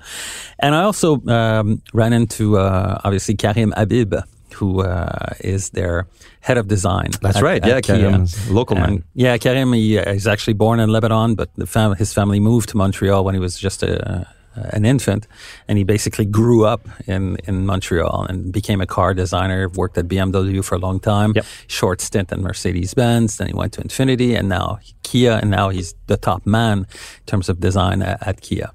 and I also um, ran into uh, obviously Karim Habib, who uh, is their head of design.
That's
at-
right.
at
Yeah,
Kia.
Karim's local man.
And, yeah, Karim he, is actually born in Lebanon, but the fam- his family moved to Montreal when he was just a, Uh, an infant, and he basically grew up in, in Montreal and became a car designer. Worked at BMW for a long time.
Yep.
Short stint at Mercedes Benz. Then he went to Infiniti, and now Kia, and now he's the top man in terms of design at, at Kia.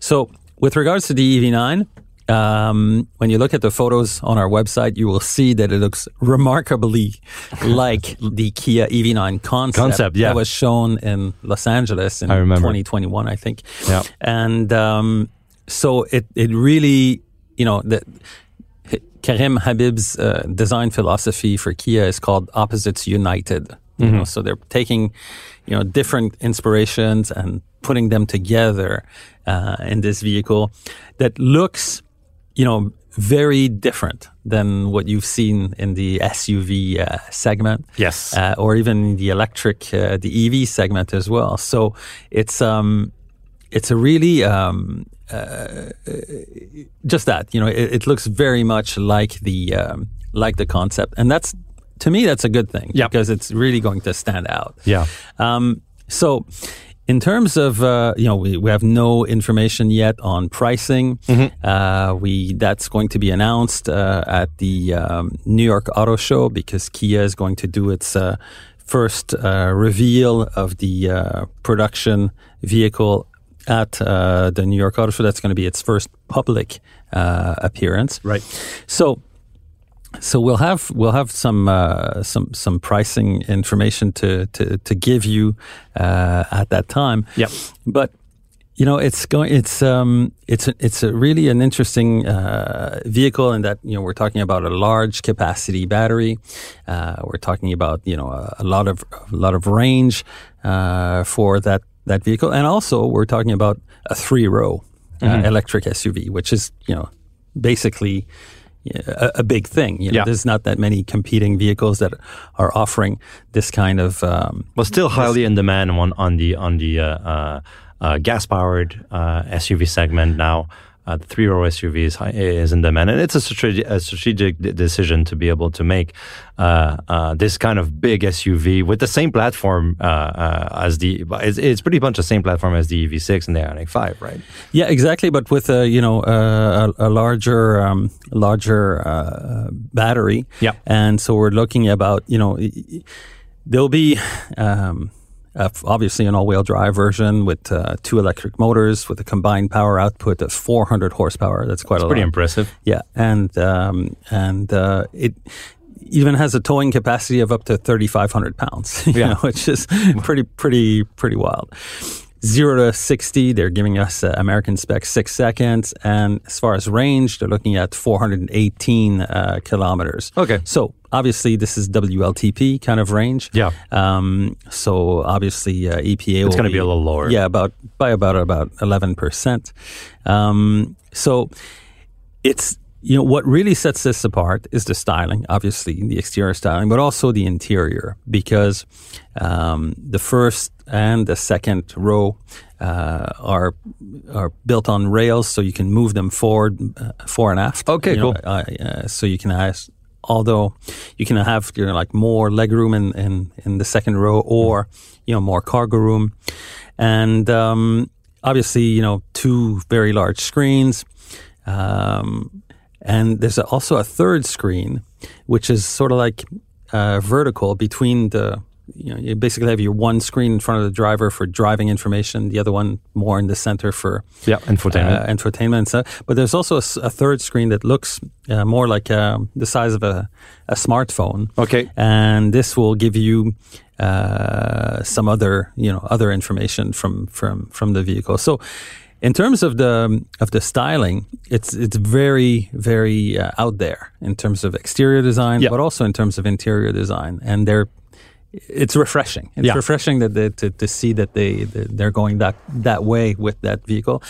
So, with regards to the EV9. Um, when you look at the photos on our website, you will see that it looks remarkably *laughs* like the Kia EV9 concept,
Concept, yeah.
that was shown in Los Angeles in
I
2021, I think.
Yeah.
And um, so it it really, you know, the, Karim Habib's uh, design philosophy for Kia is called Opposites United. You
Mm-hmm.
know, so they're taking you know, different inspirations and putting them together uh, in this vehicle that looks, you know, very different than what you've seen in the SUV uh, segment.
Yes.
Uh, or even the electric, uh, the EV segment as well. So it's, um, it's a really, um, uh, just that, you know, it, it, looks very much like the, um, like the concept. And that's, to me, that's a good thing
yep.
because it's really going to stand out.
Yeah.
Um, so, in terms of, uh, you know, we, we have no information yet on pricing. Mm-hmm. Uh, we that's going to be announced uh, at the um, New York Auto Show because Kia is going to do its uh, first uh, reveal of the uh, production vehicle at the New York Auto Show. That's going to be its first public appearance.
Right.
So so we'll have we'll have some uh, some some pricing information to to, to give you uh, at that time.
Yeah,
but you know it's going it's um it's a, it's a really an interesting uh, vehicle in that you know we're talking about a large capacity battery. Uh, we're talking about you know a, a, lot of a lot of range uh, for that that vehicle, and also we're talking about a three row uh, mm-hmm. electric SUV, which is you know basically a, a big thing. You know,
yeah.
There's not that many competing vehicles that are offering this kind of. Um,
well, still highly in demand on on the on the uh, uh, uh, gas powered uh, SUV segment now uh, the three row SUV is, is in demand, and it's a strategic, a strategic decision to be able to make uh, uh, this kind of big SUV with the same platform uh, uh, as the. It's, it's, pretty much the same platform as the EV6 and the Ioniq 5, right?
Yeah, exactly. But with a you know a, a larger um, larger uh, battery.
Yeah,
and so we're looking about you know there'll be. Um, uh, obviously, an all-wheel drive version with uh, two electric motors with a combined power output of 400 horsepower. That's quite
That's
a
pretty
lot.
impressive.
Yeah, and um, and uh, it even has a towing capacity of up to 3,500 pounds. *laughs* yeah, know, which is *laughs* pretty pretty pretty wild zero to 60, they're giving us uh, American spec six seconds. And as far as range, they're looking at 418 uh, kilometers.
Okay.
So obviously, this is WLTP kind of range.
Yeah.
Um, so obviously, uh, EPA
It's going to be, be, a little lower.
Yeah, about by about about 11%. Um, so it's you know what really sets this apart is the styling obviously the exterior styling but also the interior because um, the first and the second row uh, are are built on rails so you can move them forward uh, fore and aft.
Okay
cool.
Know,
uh, so you can have although you can have you know like more leg room in, in, in the second row or you know more cargo room. And um, obviously you know two very large screens um, and there's also a third screen, which is sort of like uh, vertical between the, you know, you basically have your one screen in front of the driver for driving information, the other one more in the center for
yeah, infotainment.
Uh, infotainment. So, but there's also a, a, third screen that looks uh, more like uh, the size of a, a smartphone.
Okay.
And this will give you uh, some other, you know, other information from, from, from the vehicle. So in terms of the of the styling, it's it's very very uh, out there in terms of exterior design, but also in terms of interior design, and they're it's refreshing. It's
yeah.
refreshing that they, to to see that they they're going that that way with that vehicle.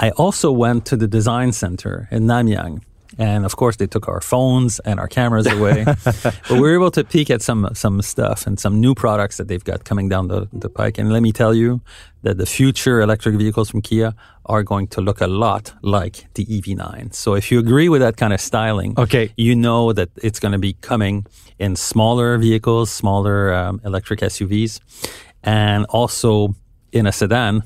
I also went to the design center in Namyang and of course, they took our phones and our cameras away. *laughs* but we were able to peek at some some stuff and some new products that they've got coming down the, the pike. And let me tell you that the future electric vehicles from Kia are going to look a lot like the EV9. So if you agree with that kind of styling,
okay.
you know that it's going to be coming in smaller vehicles, smaller um, electric SUVs, and also in a sedan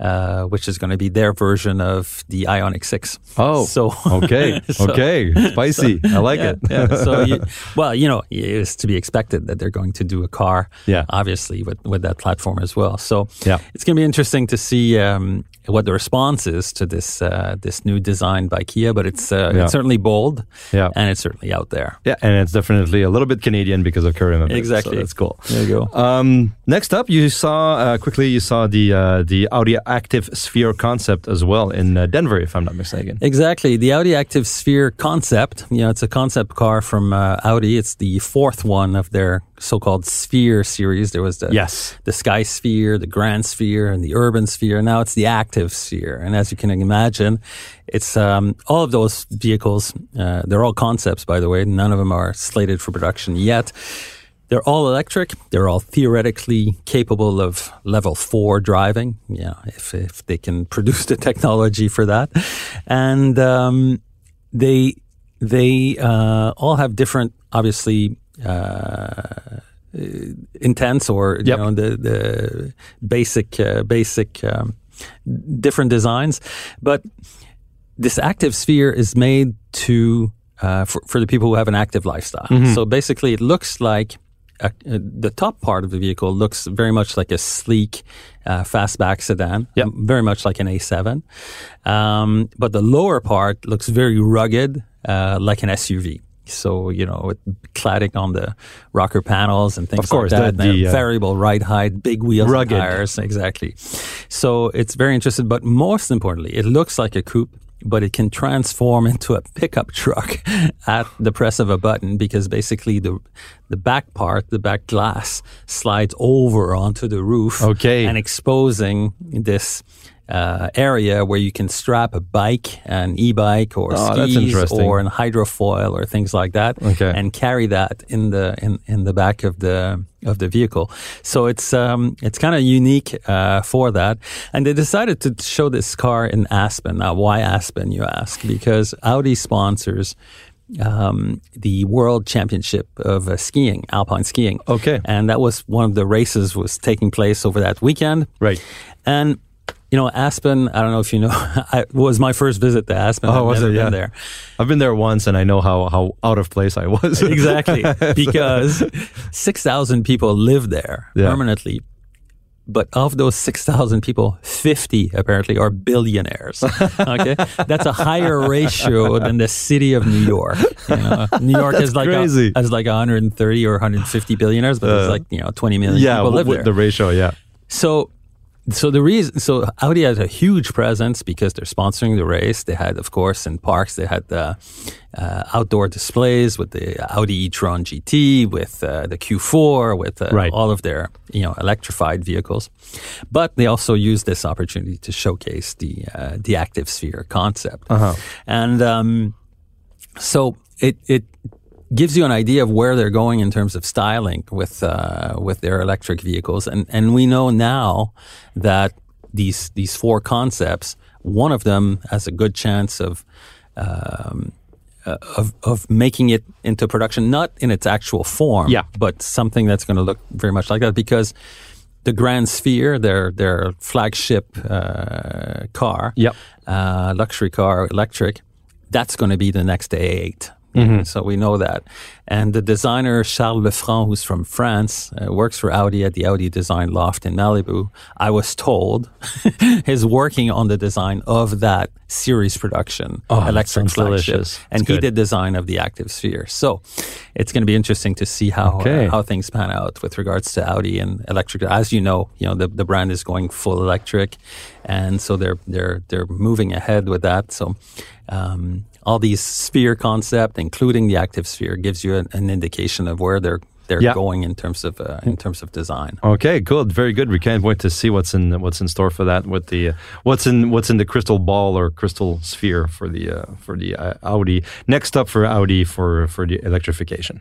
uh, which is going to be their version of the Ioniq 6.
Oh, so *laughs* okay, so, okay, spicy. So, I like
yeah,
it.
yeah. So, *laughs* you, well, you know, it's to be expected that they're going to do a car,
yeah.
obviously with with that platform as well. So,
yeah.
it's going to be interesting to see um, what the response is to this uh, this new design by Kia, but it's uh,
Yeah.
it's certainly bold,
Yeah.
and it's certainly out there.
Yeah, and it's definitely a little bit Canadian because of Curry
Exactly.
So that's cool.
There you go.
Um, next up, you saw uh, quickly. You saw the uh, the Audi Active Sphere concept as well in uh, Denver, if I'm not mistaken.
Exactly. The Audi Active Sphere concept, you know, it's a concept car from uh, Audi. It's the fourth one of their so-called Sphere series. There was the,
Yes.
the Sky Sphere, the Grand Sphere, and the Urban Sphere. Now it's the Active Sphere. And as you can imagine, it's um, all of those vehicles. Uh, they're all concepts, by the way. None of them are slated for production yet. They're all electric. They're all theoretically capable of level four driving. Yeah, if if they can *laughs* produce the technology for that, and um, they they uh, all have different, obviously. Uh, intense or you
Yep.
know the the basic uh, basic um, different designs but this active sphere is made to uh, for, for the people who have an active lifestyle. So basically, it looks like a, uh, the top part of the vehicle looks very much like a sleek uh, fastback sedan,
Yep.
very much like an A7. Um, but the lower part looks very rugged, uh, like an SUV. So you know, with cladding on the rocker panels and things
Of course,
like that.
the- the, uh,
variable ride height, big wheels,
Rugged.
tires, exactly. So it's very interesting. But most importantly, it looks like a coupe, but it can transform into a pickup *laughs* truck at the press of a button because basically the the back part, the back glass, slides over onto the roof.
Okay.
and exposing this. Uh, area where you can strap a bike, an e-bike, or
Oh,
skis, or an hydrofoil, or things like that,
Okay.
and carry that in the in, in the back of the of the vehicle. So it's um it's kind of unique uh, for that. And they decided to show this car in Aspen. Now, why Aspen? You ask because Audi sponsors. Um, the World Championship of uh, skiing, alpine skiing.
Okay.
and that was one of the races was taking place over that weekend.
Right.
And you know, Aspen. I don't know if you know. *laughs* I, was my first visit to Aspen.
Oh,
I've
was it?
been
Yeah.
there.
I've been there once, and I know how how out of place I was. *laughs*
exactly because 6000 people live there *laughs*
Yeah.
permanently but of those 6000 people 50 apparently are billionaires okay that's a higher ratio than the city of new york you know new york is like
crazy.
A, has like 130 or 150 billionaires but there's
Uh,
like you know 20 million
yeah,
people live
with
there
the ratio. Yeah.
so, so the reason, so Audi has a huge presence because they're sponsoring the race. They had, of course, in parks, they had the uh, outdoor displays with the Audi e-tron GT, with uh, the Q4, with uh,
Right.
all of their, you know, electrified vehicles. But they also used this opportunity to showcase the uh, the active sphere concept,
Uh-huh.
and um, so it it gives you an idea of where they're going in terms of styling with uh, with their electric vehicles, and and we know now that these these four concepts, one of them has a good chance of. Um, uh, of of making it into production, not in its actual form,
Yeah.
but something that's going to look very much like that, because the Grand Sphere, their their flagship uh, car,
Yep.
uh, luxury car, electric, that's going to be the next A8.
Mm-hmm.
So we know that. And the designer Charles Lefranc, who's from France, uh, works for Audi at the Audi Design Loft in Malibu. I was told *laughs* is working on the design of that series production
Oh,
electric flagship.
delicious.
And he did design of the Active Sphere. So it's going to be interesting to see how
Okay.
uh, how things pan out with regards to Audi and electric. As you know, you know the, the brand is going full electric, and so they're they're they're moving ahead with that. So. Um, all these sphere concept, including the active sphere, gives you an, an indication of where they're they're
Yeah.
going in terms of uh, in terms of design.
Okay, good, very good. We can't wait to see what's in what's in store for that. With the uh, what's in what's in the crystal ball or crystal sphere for the uh, for the uh, Audi. Next up for Audi for for the electrification.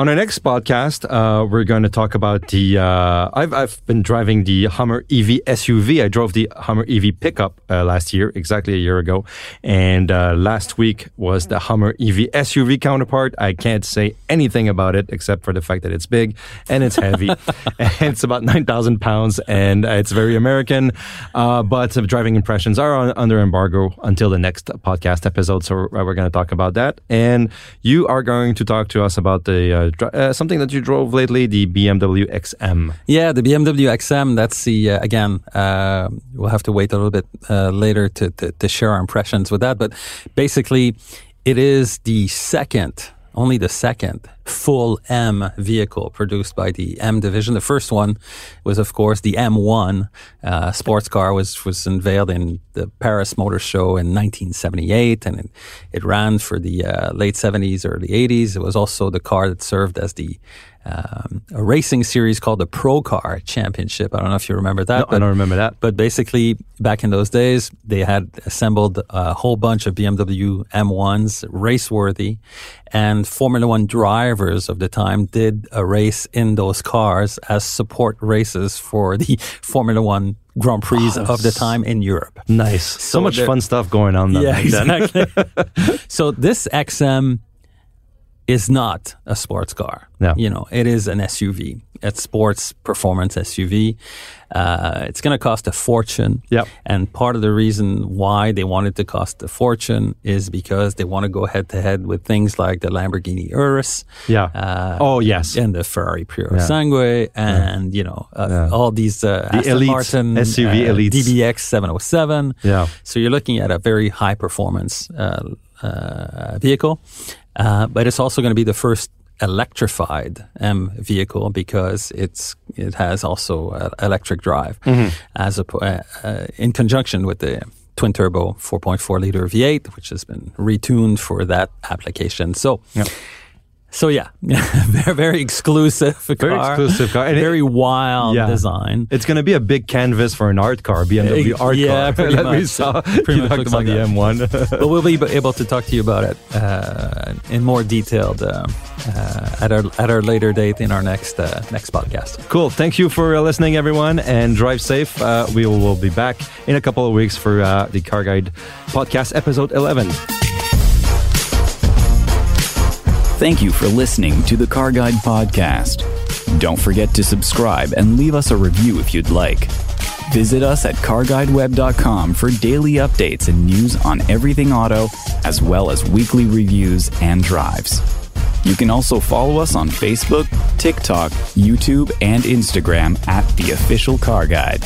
On our next podcast, uh, we're going to talk about the. Uh, I've I've been driving the Hummer EV SUV. I drove the Hummer EV pickup uh, last year, exactly a year ago, and uh, last week was the Hummer EV SUV counterpart. I can't say anything about it except for the fact that it's big and it's heavy, *laughs* and it's about nine thousand pounds, and it's very American. Uh, but the driving impressions are on, under embargo until the next podcast episode, so we're, we're going to talk about that. And you are going to talk to us about the uh, something that you drove lately, the BMW XM.
Yeah, the BMW XM. That's the uh, again. Uh, we'll have to wait a little bit uh, later to, to to share our impressions with that. But basically, it is the second, only the second full M vehicle produced by the M division. The first one was, of course, the M1 uh, sports car was was unveiled in the Paris Motor Show in 1978, and it, it ran for the uh, late 70s, early 80s. It was also the car that served as the um, a racing series called the Procar Championship. I don't know if you remember that.
No, I don't remember that.
But basically, back in those days, they had assembled a whole bunch of BMW M1s, race worthy, and Formula One drivers of the time did a race in those cars as support races for the *laughs* Formula One Grand Prix
Oh,
of the time in Europe.
Nice. So,
So
much fun stuff going on. then
Yeah, exactly. *laughs* so this XM is not a sports car.
No.
You know, it is an SUV. It's sports performance SUV. Uh, it's going to cost a fortune.
Yep.
And part of the reason why they wanted to cost a fortune is because they want to go head to head with things like the Lamborghini Urus.
Yeah.
Uh,
oh, yes.
and the Ferrari Puro
Yeah.
Sangue, and you know uh,
Yeah.
all these uh,
The
Aston
elites,
Martin
SUV
uh,
elites.
DBX 707.
Yeah.
So you're looking at a very high performance uh, vehicle, uh, but it's also going to be the first electrified M vehicle because it's it has also uh, electric drive as a, uh, uh, in conjunction with the twin turbo 4.4 liter V8, which has been retuned for that application. So. So yeah, *laughs* very very exclusive
Very
car,
exclusive car. And it-
very wild
Yeah.
design.
It's going to be a big canvas for an art car, BMW
Eh,
art
yeah,
car. *laughs* that we
much.
saw.
Pretty
you
much
talked about
like
the. M1. *laughs*
but we'll be able to talk to you about it uh, in more detail uh, uh, at our at our later date in our next uh, next podcast.
cool. Thank you for uh, listening, everyone, and drive safe. Uh, we will will be back in a couple of weeks for uh, the Car Guide podcast, episode 11.
Thank you for listening to the Car Guide Podcast. Don't forget to subscribe and leave us a review if you'd like. Visit us at carguideweb.com for daily updates and news on everything auto, as well as weekly reviews and drives. You can also follow us on Facebook, TikTok, YouTube, and Instagram at The Official Car Guide.